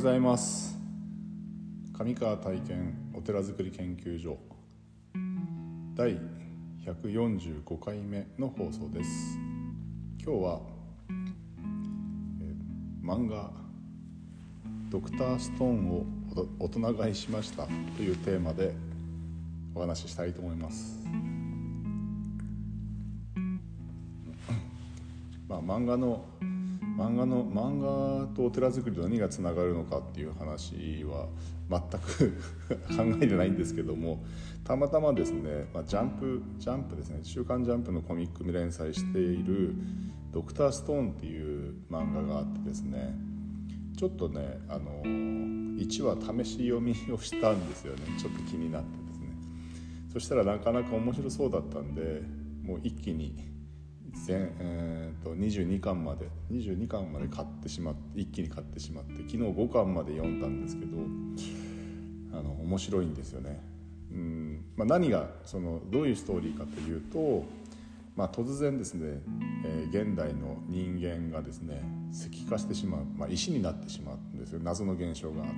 ございます。上川体験お寺づくり研究所。第145回目の放送です。今日は、えー漫画「ドクターストーンを大人買いしました」というテーマでお話ししたいと思います。まあ漫画の漫画の漫画とお寺作りと何がつながるのかっていう話は全く 考えてないんですけどもたまたまですね、まあ、ジャンプジャンプですね「週刊ジャンプ」のコミックに連載している「ドクターストーン」っていう漫画があってですねちょっとねあの1話試し読みをしたんですよね。ちょっと気になってですね。そしたらなかなか面白そうだったんでもう一気に、えー、と22巻まで22巻まで買ってしまって一気に買ってしまって昨日5巻まで読んだんですけどあの面白いんですよね。うんまあ、何がそのどういうストーリーかというと、まあ、突然ですね、えー現代の人間がですね石化してしまう、まあ、石になってしまうんですよ。謎の現象があっ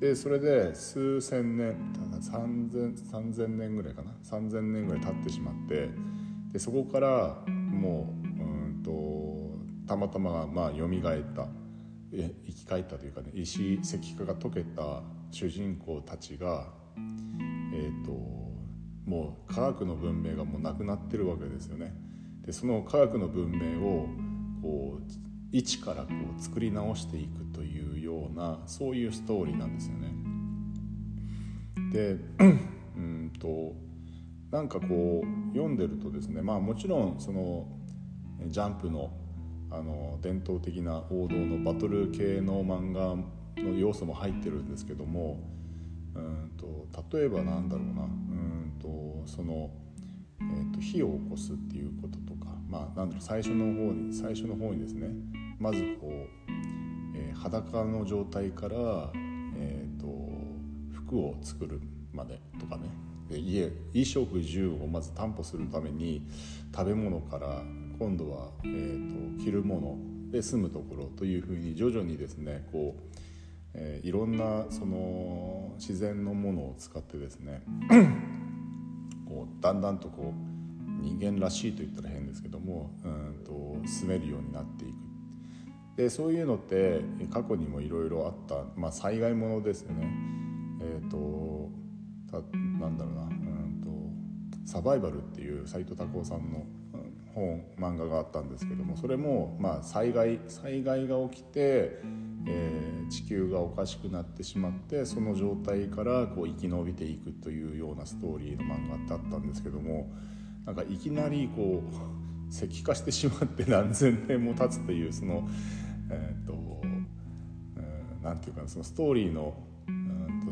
て。でそれで数千年3000年ぐらいかな？3000年ぐらい経ってしまってでそこからもううんとたまたままあ蘇ったえ生き返ったというかね石石化が解けた主人公たちがえっ、ともう科学の文明がもうなくなってるわけですよね。でその科学の文明をこう一からこう作り直していくというようなそういうストーリーなんですよね。で うんとなんかこう読んでるとですねまあもちろんそのジャンプのあの伝統的な王道のバトル系の漫画の要素も入ってるんですけどもうんと例えばなんだろうなうんとその、えー、と火を起こすっていうこととかまあなんだろう最初の方に最初の方にですねまずこう、えー裸の状態から、えー、と服を作るまでとかね。家衣食住をまず担保するために食べ物から今度は、えー、と着るもので住むところというふうに徐々にですねこう、えーいろんなその自然のものを使ってですねこうだんだんとこう人間らしいと言ったら変ですけどもうんと住めるようになっていくでそういうのって過去にもいろいろあった、まあ、災害ものですよね。えー、となんだろうなうんとサバイバルっていう斎藤孝夫さんの本漫画があったんですけどもそれも、まあ、災害災害が起きて、えー地球がおかしくなってしまってその状態からこう生き延びていくというようなストーリーの漫画ってあったんですけどもなんかいきなりこう石化してしまって何千年も経つというそのえっ、と、うんなんていうかそのストーリーの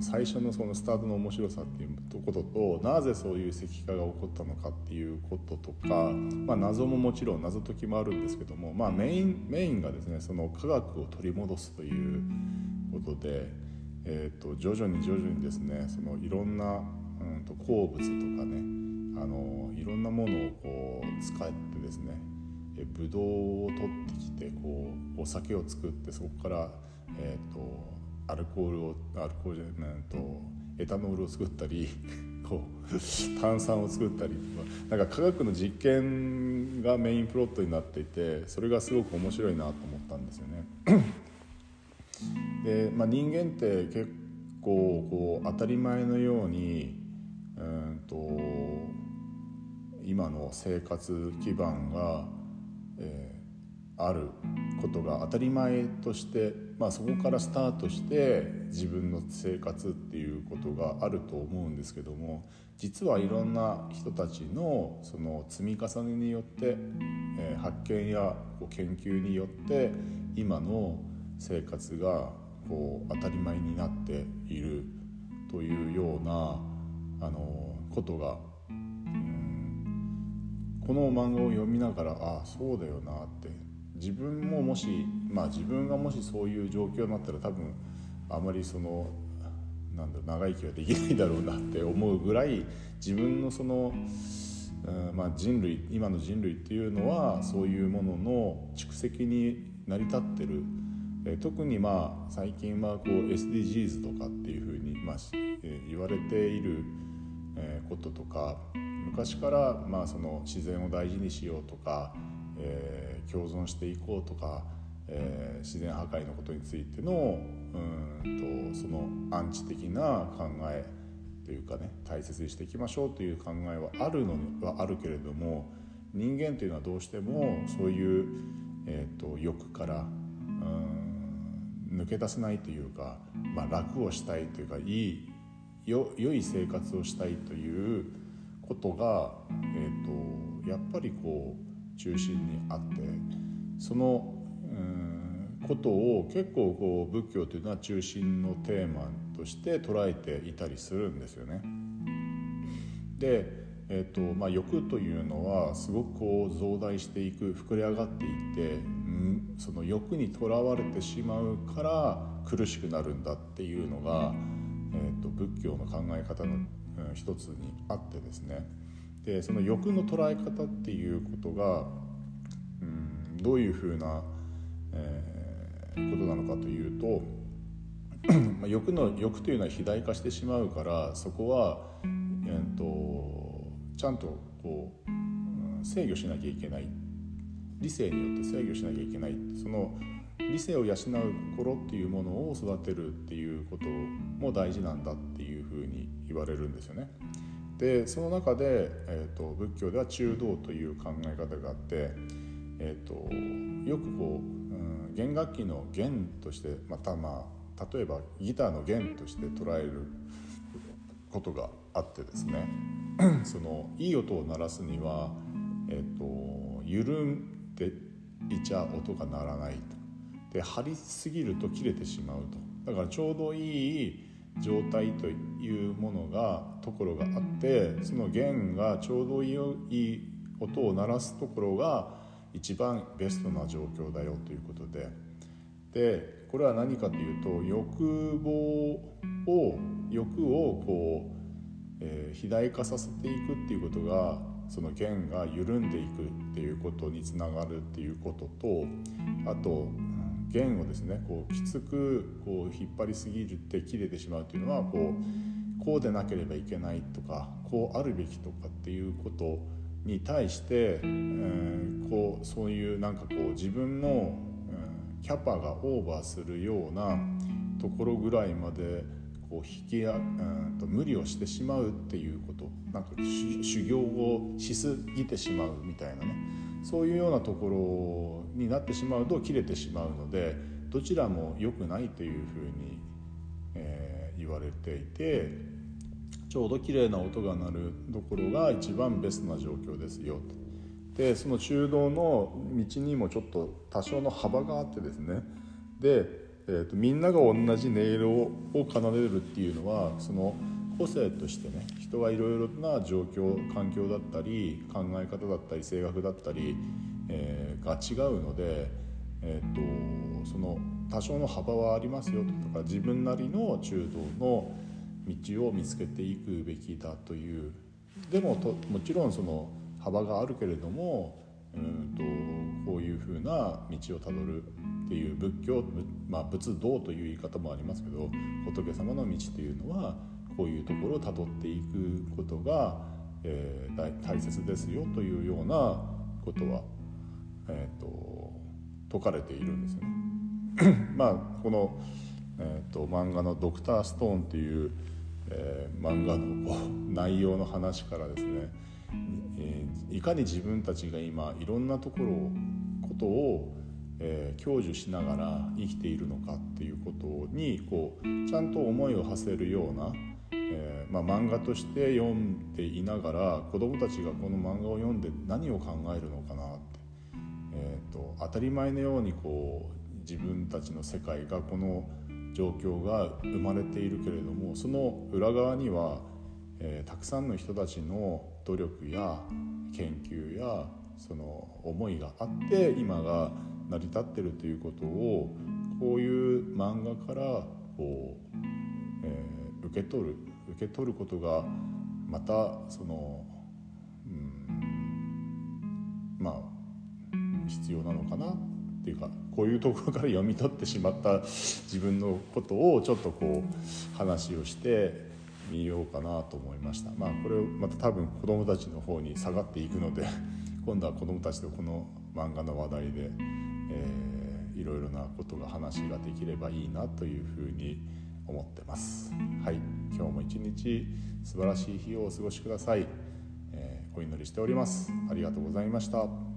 最初のそのスタートの面白さっていうこととなぜそういう石化が起こったのかっていうこととか、まあ、謎ももちろん謎解きもあるんですけども、まあ、メインメインがですねその科学を取り戻すということで、えー、と徐々に徐々にですねそのいろんな、うん、と鉱物とかねあのいろんなものをこう使ってですねえブドウを取ってきてこうお酒を作ってそこから、えー、とアルコールをアルコールじゃないとエタノールを作ったり こう炭酸を作ったりとかなんか科学の実験がメインプロットになっていてそれがすごく面白いなと思ったんですよね。で、まあ、人間って結構こう当たり前のようにうんと今の生活基盤が、えーあることが当たり前として、まあ、そこからスタートして自分の生活っていうことがあると思うんですけども実はいろんな人たちのその積み重ねによって、え発見やこう研究によって今の生活がこう当たり前になっているというようなあのことがこの漫画を読みながらああそうだよなって自分ももしまあ自分がもしそういう状況になったら多分あまりそのなんだろう長生きはできないだろうなって思うぐらい自分のその、うんまあ、人類今の人類っていうのはそういうものの蓄積に成り立ってる。え特にまあ最近はこう SDGs とかっていうふうに、まあえ言われていることとか昔からまあその自然を大事にしようとか、えー、共存していこうとか、えー、自然破壊のことについてのうんとそのアンチ的な考えというかね大切にしていきましょうという考えはあるのはあるけれども人間というのはどうしてもそういう、えーと、欲から抜け出せないというか、まあ、楽をしたいというかいいよ良い生活をしたいということが、えーと、やっぱりこう中心にあってそのことを結構こう仏教というのは中心のテーマとして捉えていたりするんですよね。で、えーとまあ、欲というのはすごくこう増大していく膨れ上がっていって、うん、その欲にとらわれてしまうから苦しくなるんだっていうのが、えーと、仏教の考え方の一つにあってですねでその欲の捉え方っていうことが、うん、どういうふうな、えー、ことなのかというと まあ欲の欲というのは肥大化してしまうからそこは、えーと、ちゃんとこう、うん、制御しなきゃいけない理性によって制御しなきゃいけないその理性を養う心っていうものを育てるっていうことも大事なんだっていうふうに言われるんですよね。でその中で、えーと、仏教では中道という考え方があって、えーと、よくこう、うん、弦楽器の弦としてまたまあ例えばギターの弦として捉えることがあってですね そのいい音を鳴らすには、えーと緩んでいちゃ音が鳴らないと。で張りすぎると切れてしまうとだからちょうどいい状態というものがところがあってその弦がちょうどいい音を鳴らすところが一番ベストな状況だよということで。でこれは何かというと欲望を欲をこう、えー、肥大化させていくっていうことがその弦が緩んでいくっていうことにつながるっていうこととあと弦をですね。こうきつくこう引っ張りすぎるって切れてしまうというのはこうこうでなければいけないとかこうあるべきとかっていうことに対して、えー、こうそういうなんかこう自分の、うん、キャパがオーバーするようなところぐらいまでこう引きや、うんと無理をしてしまうっていうこと。なんか修行をしすぎてしまうみたいなね。そういうようなところになってしまうと切れてしまうのでどちらも良くないというふうに、えー、言われていてちょうど綺麗な音が鳴るところが一番ベストな状況ですよと。でその中道の道にもちょっと多少の幅があってですねで、えーと、みんなが同じ音色を奏でるっていうのはその個性としてね人はいろいろな状況環境だったり考え方だったり性格だったり、えー、が違うので、えーと、その多少の幅はありますよとか自分なりの中道の道を見つけていくべきだという。でもともちろんその幅があるけれどもうんとこういうふうな道をたどるっていう仏教、まあ、仏道という言い方もありますけど仏様の道というのはこういうところをたどっていくことが、えー、大切ですよというようなことは、えーと、説かれているんですよね。まあこの、えーと、漫画の「ドクターストーン」っていう、えー、漫画の内容の話からですね、えー、いかに自分たちが今いろんなところことをえー、享受しながら生きているのかっていうことにこうちゃんと思いを馳せるような、えー、まあ、漫画として読んでいながら子どもたちがこの漫画を読んで何を考えるのかなって、えーと、当たり前のようにこう自分たちの世界がこの状況が生まれているけれどもその裏側には、えー、たくさんの人たちの努力や研究やその思いがあって今が成り立ってるということをこういう漫画からこう、えー、受け取る受け取ることがまたその、うん、まあ必要なのかなっていうかこういうところから読み取ってしまった自分のことをちょっとこう話をしてみようかなと思いました。まあこれまた多分子どもたちの方に下がっていくので 今度は子どもたちとこの漫画の話題で、えー、いろいろなことが話ができればいいなというふうに思ってます。はい。今日も一日素晴らしい日をお過ごしください、えー、お祈りしております。ありがとうございました。